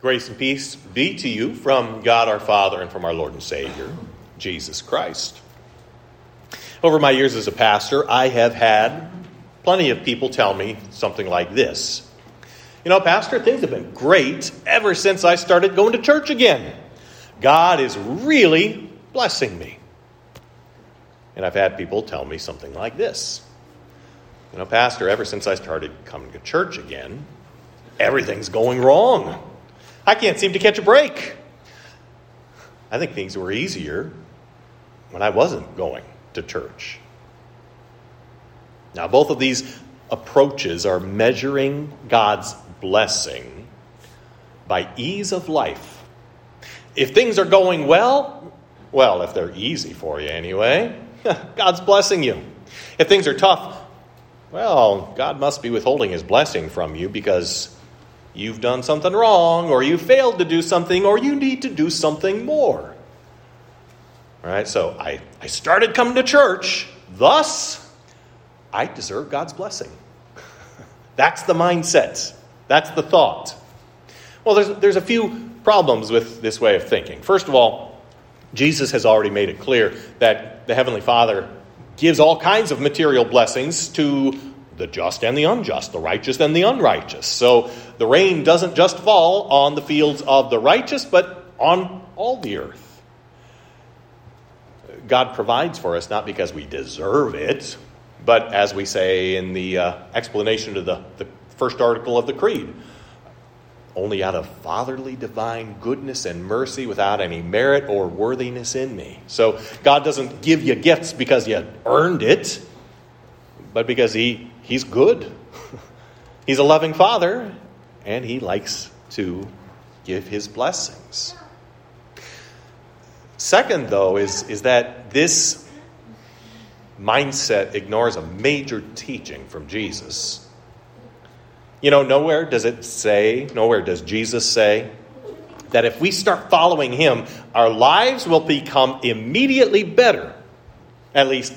Grace and peace be to you from God our Father and from our Lord and Savior, Jesus Christ. Over my years as a pastor, I have had plenty of people tell me something like this You know, Pastor, things have been great ever since I started going to church again. God is really blessing me. And I've had people tell me something like this You know, Pastor, ever since I started coming to church again, everything's going wrong. I can't seem to catch a break. I think things were easier when I wasn't going to church. Now, both of these approaches are measuring God's blessing by ease of life. If things are going well, well, if they're easy for you anyway, God's blessing you. If things are tough, well, God must be withholding his blessing from you because you've done something wrong, or you failed to do something, or you need to do something more. All right, so I, I started coming to church, thus, I deserve God's blessing. That's the mindset, that's the thought. Well, there's, there's a few problems with this way of thinking. First of all, Jesus has already made it clear that the Heavenly Father gives all kinds of material blessings to the just and the unjust, the righteous and the unrighteous. So the rain doesn't just fall on the fields of the righteous, but on all the earth. God provides for us not because we deserve it, but as we say in the uh, explanation to the, the first article of the Creed, only out of fatherly divine goodness and mercy without any merit or worthiness in me. So God doesn't give you gifts because you earned it, but because He He's good. He's a loving father, and he likes to give his blessings. Second, though, is, is that this mindset ignores a major teaching from Jesus. You know, nowhere does it say, nowhere does Jesus say that if we start following him, our lives will become immediately better. At least,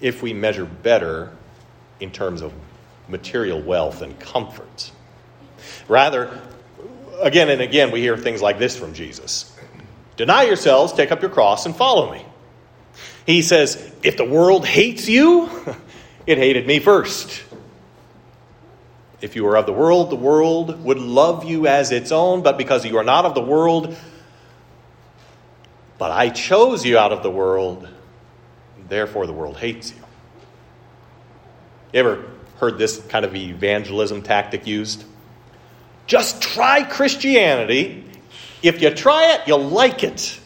if we measure better in terms of material wealth and comfort. Rather, again and again, we hear things like this from Jesus Deny yourselves, take up your cross, and follow me. He says, If the world hates you, it hated me first. If you were of the world, the world would love you as its own, but because you are not of the world, but I chose you out of the world, therefore the world hates you. You ever heard this kind of evangelism tactic used? Just try Christianity. If you try it, you'll like it.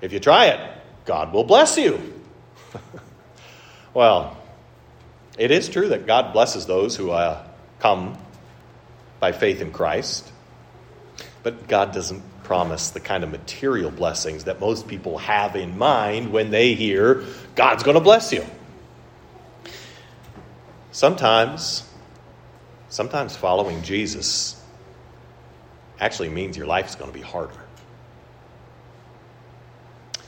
If you try it, God will bless you. well, it is true that God blesses those who uh, come by faith in Christ, but God doesn't promise the kind of material blessings that most people have in mind when they hear God's going to bless you. Sometimes, sometimes following Jesus actually means your life is going to be harder. I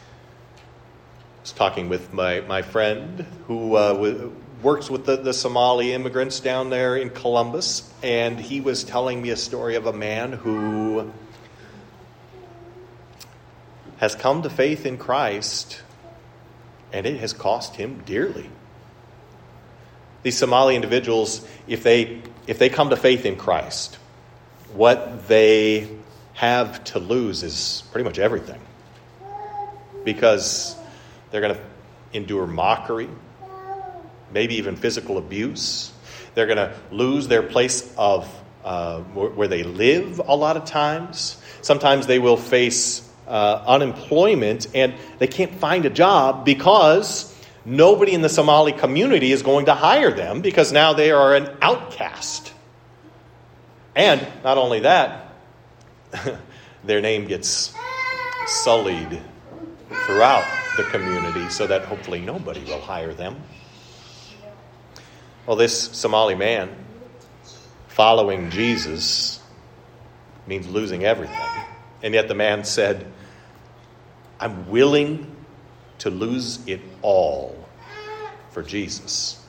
was talking with my, my friend who uh, w- works with the, the Somali immigrants down there in Columbus, and he was telling me a story of a man who has come to faith in Christ, and it has cost him dearly. These Somali individuals, if they, if they come to faith in Christ, what they have to lose is pretty much everything. Because they're going to endure mockery, maybe even physical abuse. They're going to lose their place of uh, where they live a lot of times. Sometimes they will face uh, unemployment and they can't find a job because nobody in the Somali community is going to hire them because now they are an outcast. And not only that, their name gets sullied throughout the community so that hopefully nobody will hire them. Well, this Somali man following Jesus means losing everything. And yet the man said, I'm willing to lose it all for Jesus.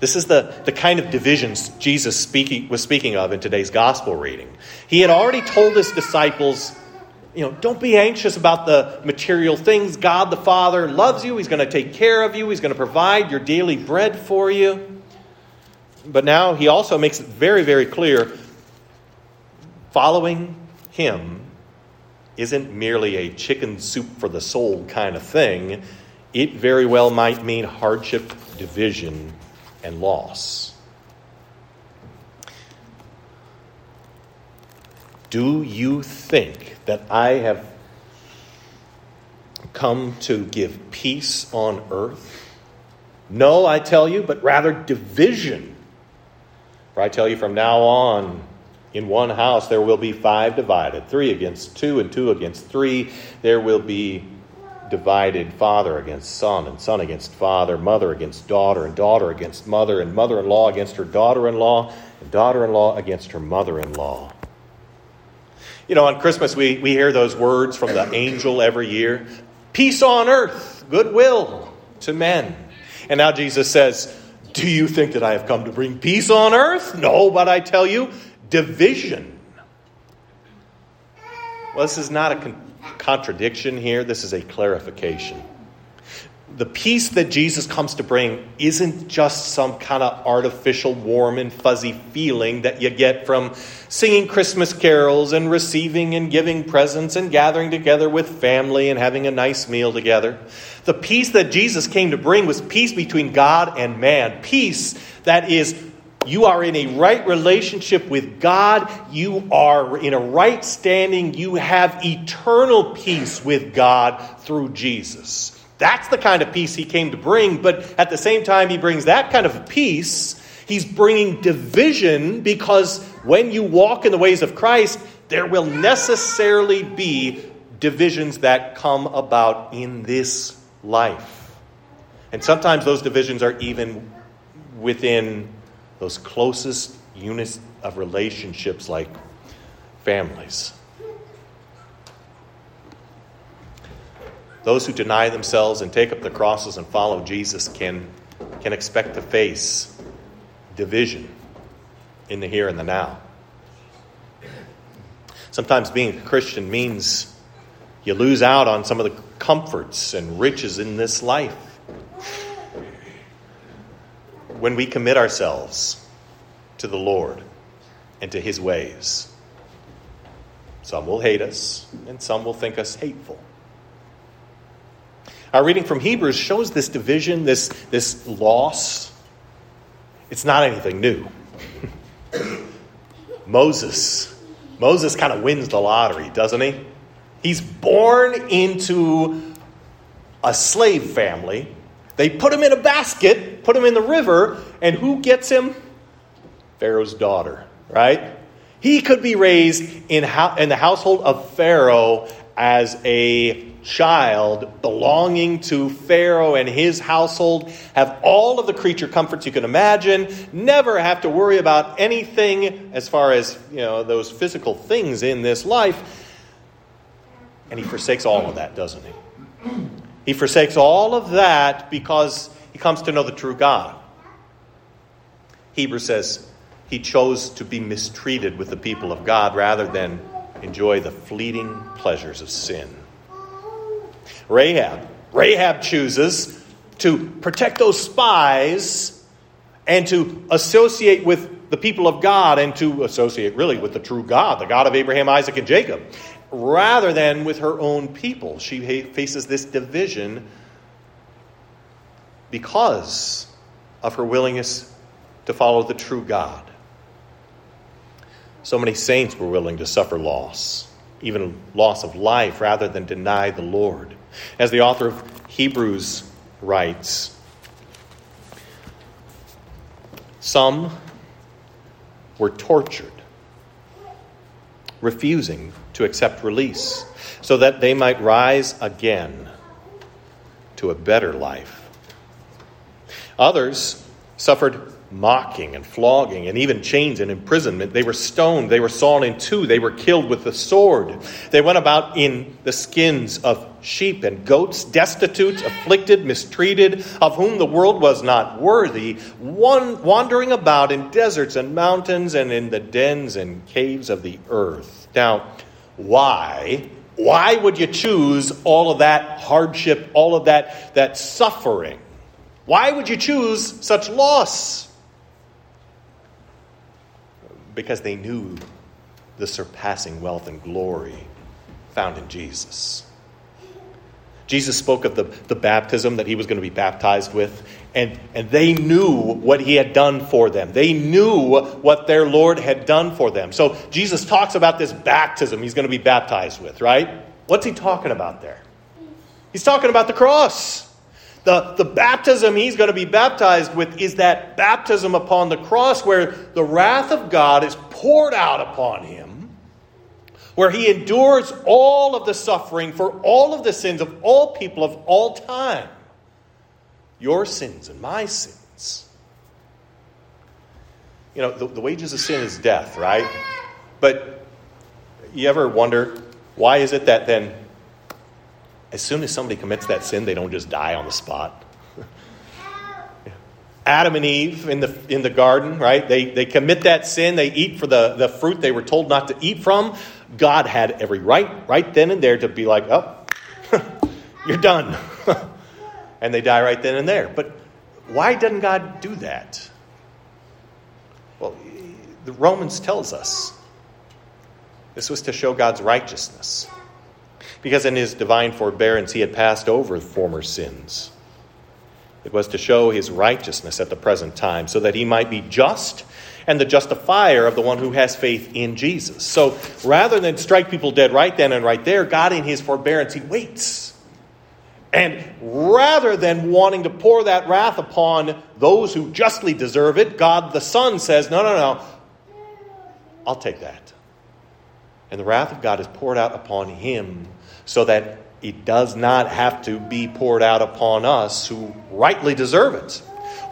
This is the, the kind of divisions Jesus speaking, was speaking of in today's gospel reading. He had already told his disciples, you know, don't be anxious about the material things. God the Father loves you. He's going to take care of you. He's going to provide your daily bread for you. But now he also makes it very, very clear following him isn't merely a chicken soup for the soul kind of thing. It very well might mean hardship, division, and loss. Do you think that I have come to give peace on earth? No, I tell you, but rather division. For I tell you from now on, in one house there will be five divided, three against two, and two against three. There will be divided father against son, and son against father, mother against daughter, and daughter against mother, and mother in law against her daughter in law, and daughter in law against her mother in law. You know, on Christmas, we, we hear those words from the angel every year peace on earth, goodwill to men. And now Jesus says, Do you think that I have come to bring peace on earth? No, but I tell you, division. Well, this is not a con- contradiction here, this is a clarification. The peace that Jesus comes to bring isn't just some kind of artificial, warm, and fuzzy feeling that you get from singing Christmas carols and receiving and giving presents and gathering together with family and having a nice meal together. The peace that Jesus came to bring was peace between God and man, peace that is you are in a right relationship with God. You are in a right standing. You have eternal peace with God through Jesus. That's the kind of peace he came to bring. But at the same time, he brings that kind of peace. He's bringing division because when you walk in the ways of Christ, there will necessarily be divisions that come about in this life. And sometimes those divisions are even within those closest units of relationships like families. Those who deny themselves and take up the crosses and follow Jesus can, can expect to face division in the here and the now. Sometimes being a Christian means you lose out on some of the comforts and riches in this life when we commit ourselves to the Lord and to his ways. Some will hate us, and some will think us hateful. Our reading from Hebrews shows this division, this, this loss. It's not anything new. Moses. Moses kind of wins the lottery, doesn't he? He's born into a slave family they put him in a basket, put him in the river, and who gets him? Pharaoh's daughter, right? He could be raised in, ho- in the household of Pharaoh as a child belonging to Pharaoh and his household, have all of the creature comforts you can imagine, never have to worry about anything as far as, you know, those physical things in this life. And he forsakes all of that, doesn't he? He forsakes all of that because he comes to know the true God. Hebrews says he chose to be mistreated with the people of God rather than enjoy the fleeting pleasures of sin. Rahab. Rahab chooses to protect those spies and to associate with the people of God and to associate really with the true God, the God of Abraham, Isaac, and Jacob rather than with her own people. She faces this division because of her willingness to follow the true God. So many saints were willing to suffer loss, even loss of life, rather than deny the Lord. As the author of Hebrews writes, some were tortured, refusing to accept release, so that they might rise again to a better life. Others suffered mocking and flogging and even chains and imprisonment. They were stoned, they were sawn in two, they were killed with the sword. They went about in the skins of sheep and goats, destitute, afflicted, mistreated, of whom the world was not worthy, one, wandering about in deserts and mountains and in the dens and caves of the earth. Now, why? Why would you choose all of that hardship, all of that, that suffering? Why would you choose such loss? Because they knew the surpassing wealth and glory found in Jesus. Jesus spoke of the, the baptism that he was going to be baptized with, and, and they knew what he had done for them. They knew what their Lord had done for them. So Jesus talks about this baptism he's going to be baptized with, right? What's he talking about there? He's talking about the cross. The, the baptism he's going to be baptized with is that baptism upon the cross where the wrath of God is poured out upon him, where he endures all of the suffering for all of the sins of all people of all time. Your sins and my sins. You know, the, the wages of sin is death, right? But you ever wonder why is it that then as soon as somebody commits that sin, they don't just die on the spot. Adam and Eve in the, in the garden, right? They, they commit that sin. They eat for the, the fruit they were told not to eat from. God had every right, right then and there, to be like, oh, you're done. and they die right then and there. But why doesn't God do that? Well, the Romans tells us this was to show God's righteousness because in his divine forbearance he had passed over former sins. It was to show his righteousness at the present time, so that he might be just and the justifier of the one who has faith in Jesus. So rather than strike people dead right then and right there, God in his forbearance, he waits. And rather than wanting to pour that wrath upon those who justly deserve it, God the Son says, No, no, no, I'll take that. And the wrath of God is poured out upon him so that it does not have to be poured out upon us who rightly deserve it.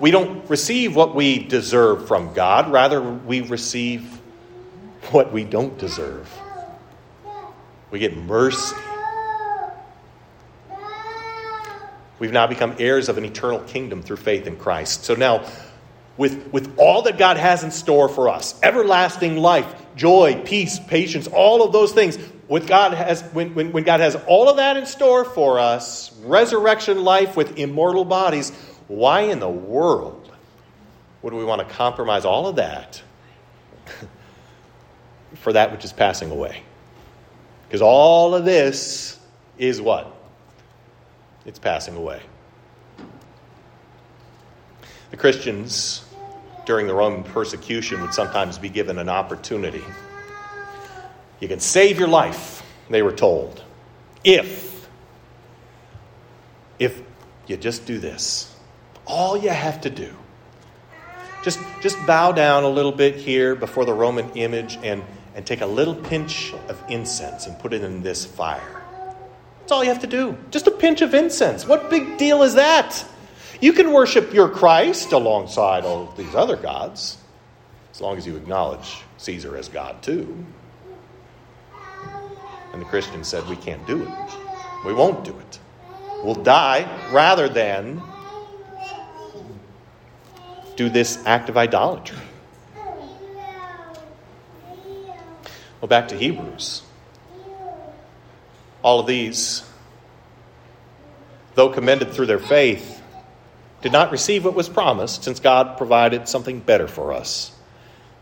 We don't receive what we deserve from God, rather, we receive what we don't deserve. We get mercy. We've now become heirs of an eternal kingdom through faith in Christ. So now, with, with all that God has in store for us everlasting life, joy, peace, patience, all of those things with God has, when, when, when God has all of that in store for us, resurrection life with immortal bodies, why in the world would we want to compromise all of that for that which is passing away? Because all of this is what? It's passing away. The Christians during the Roman persecution would sometimes be given an opportunity you can save your life, they were told. If, if you just do this, all you have to do, just, just bow down a little bit here before the Roman image and, and take a little pinch of incense and put it in this fire. That's all you have to do. Just a pinch of incense. What big deal is that? You can worship your Christ alongside all these other gods, as long as you acknowledge Caesar as God, too. And the Christian said, We can't do it. We won't do it. We'll die rather than do this act of idolatry. Well, back to Hebrews. All of these, though commended through their faith, did not receive what was promised, since God provided something better for us,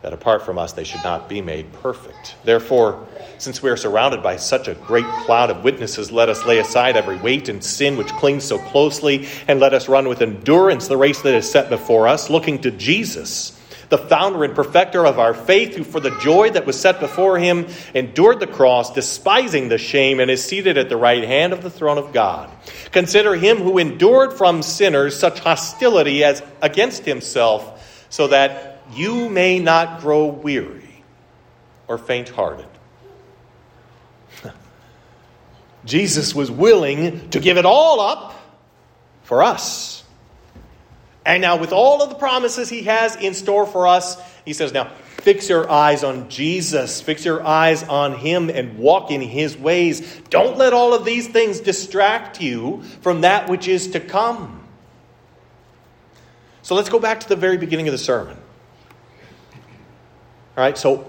that apart from us they should not be made perfect. Therefore, since we are surrounded by such a great cloud of witnesses, let us lay aside every weight and sin which clings so closely, and let us run with endurance the race that is set before us, looking to Jesus, the founder and perfecter of our faith, who for the joy that was set before him endured the cross, despising the shame, and is seated at the right hand of the throne of God. Consider him who endured from sinners such hostility as against himself, so that you may not grow weary or faint hearted. Jesus was willing to give it all up for us. And now, with all of the promises he has in store for us, he says, Now, fix your eyes on Jesus, fix your eyes on him, and walk in his ways. Don't let all of these things distract you from that which is to come. So, let's go back to the very beginning of the sermon. All right, so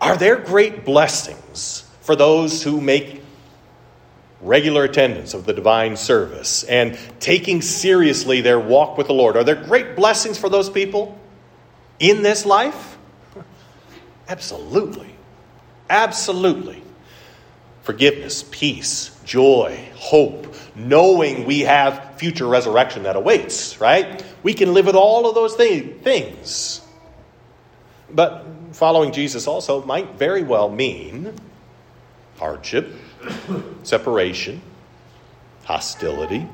are there great blessings for those who make regular attendance of the divine service and taking seriously their walk with the Lord. Are there great blessings for those people in this life? Absolutely. Absolutely. Forgiveness, peace, joy, hope, knowing we have future resurrection that awaits, right? We can live with all of those things. But following Jesus also might very well mean hardship, separation, hostility.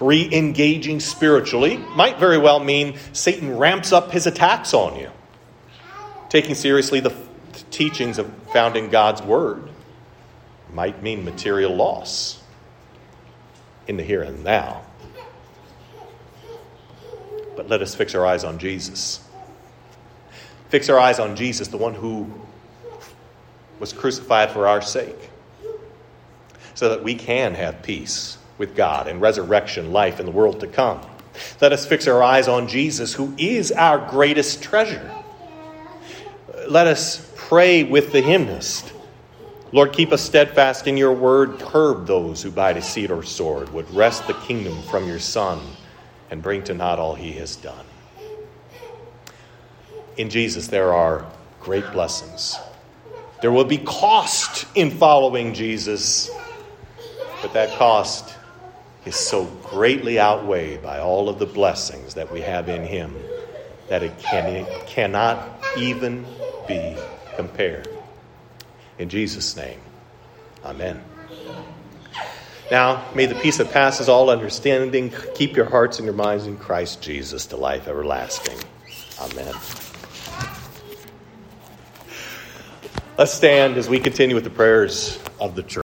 Re engaging spiritually might very well mean Satan ramps up his attacks on you. Taking seriously the teachings of, found in God's Word might mean material loss in the here and now. But let us fix our eyes on Jesus. Fix our eyes on Jesus, the one who was crucified for our sake so that we can have peace with God and resurrection life in the world to come. Let us fix our eyes on Jesus, who is our greatest treasure. Let us pray with the hymnist. Lord, keep us steadfast in your word. Curb those who by deceit or sword would wrest the kingdom from your Son and bring to naught all he has done. In Jesus, there are great blessings. There will be cost in following Jesus. But that cost is so greatly outweighed by all of the blessings that we have in Him that it, can, it cannot even be compared. In Jesus' name, Amen. Now, may the peace that passes all understanding keep your hearts and your minds in Christ Jesus to life everlasting. Amen. Let's stand as we continue with the prayers of the church.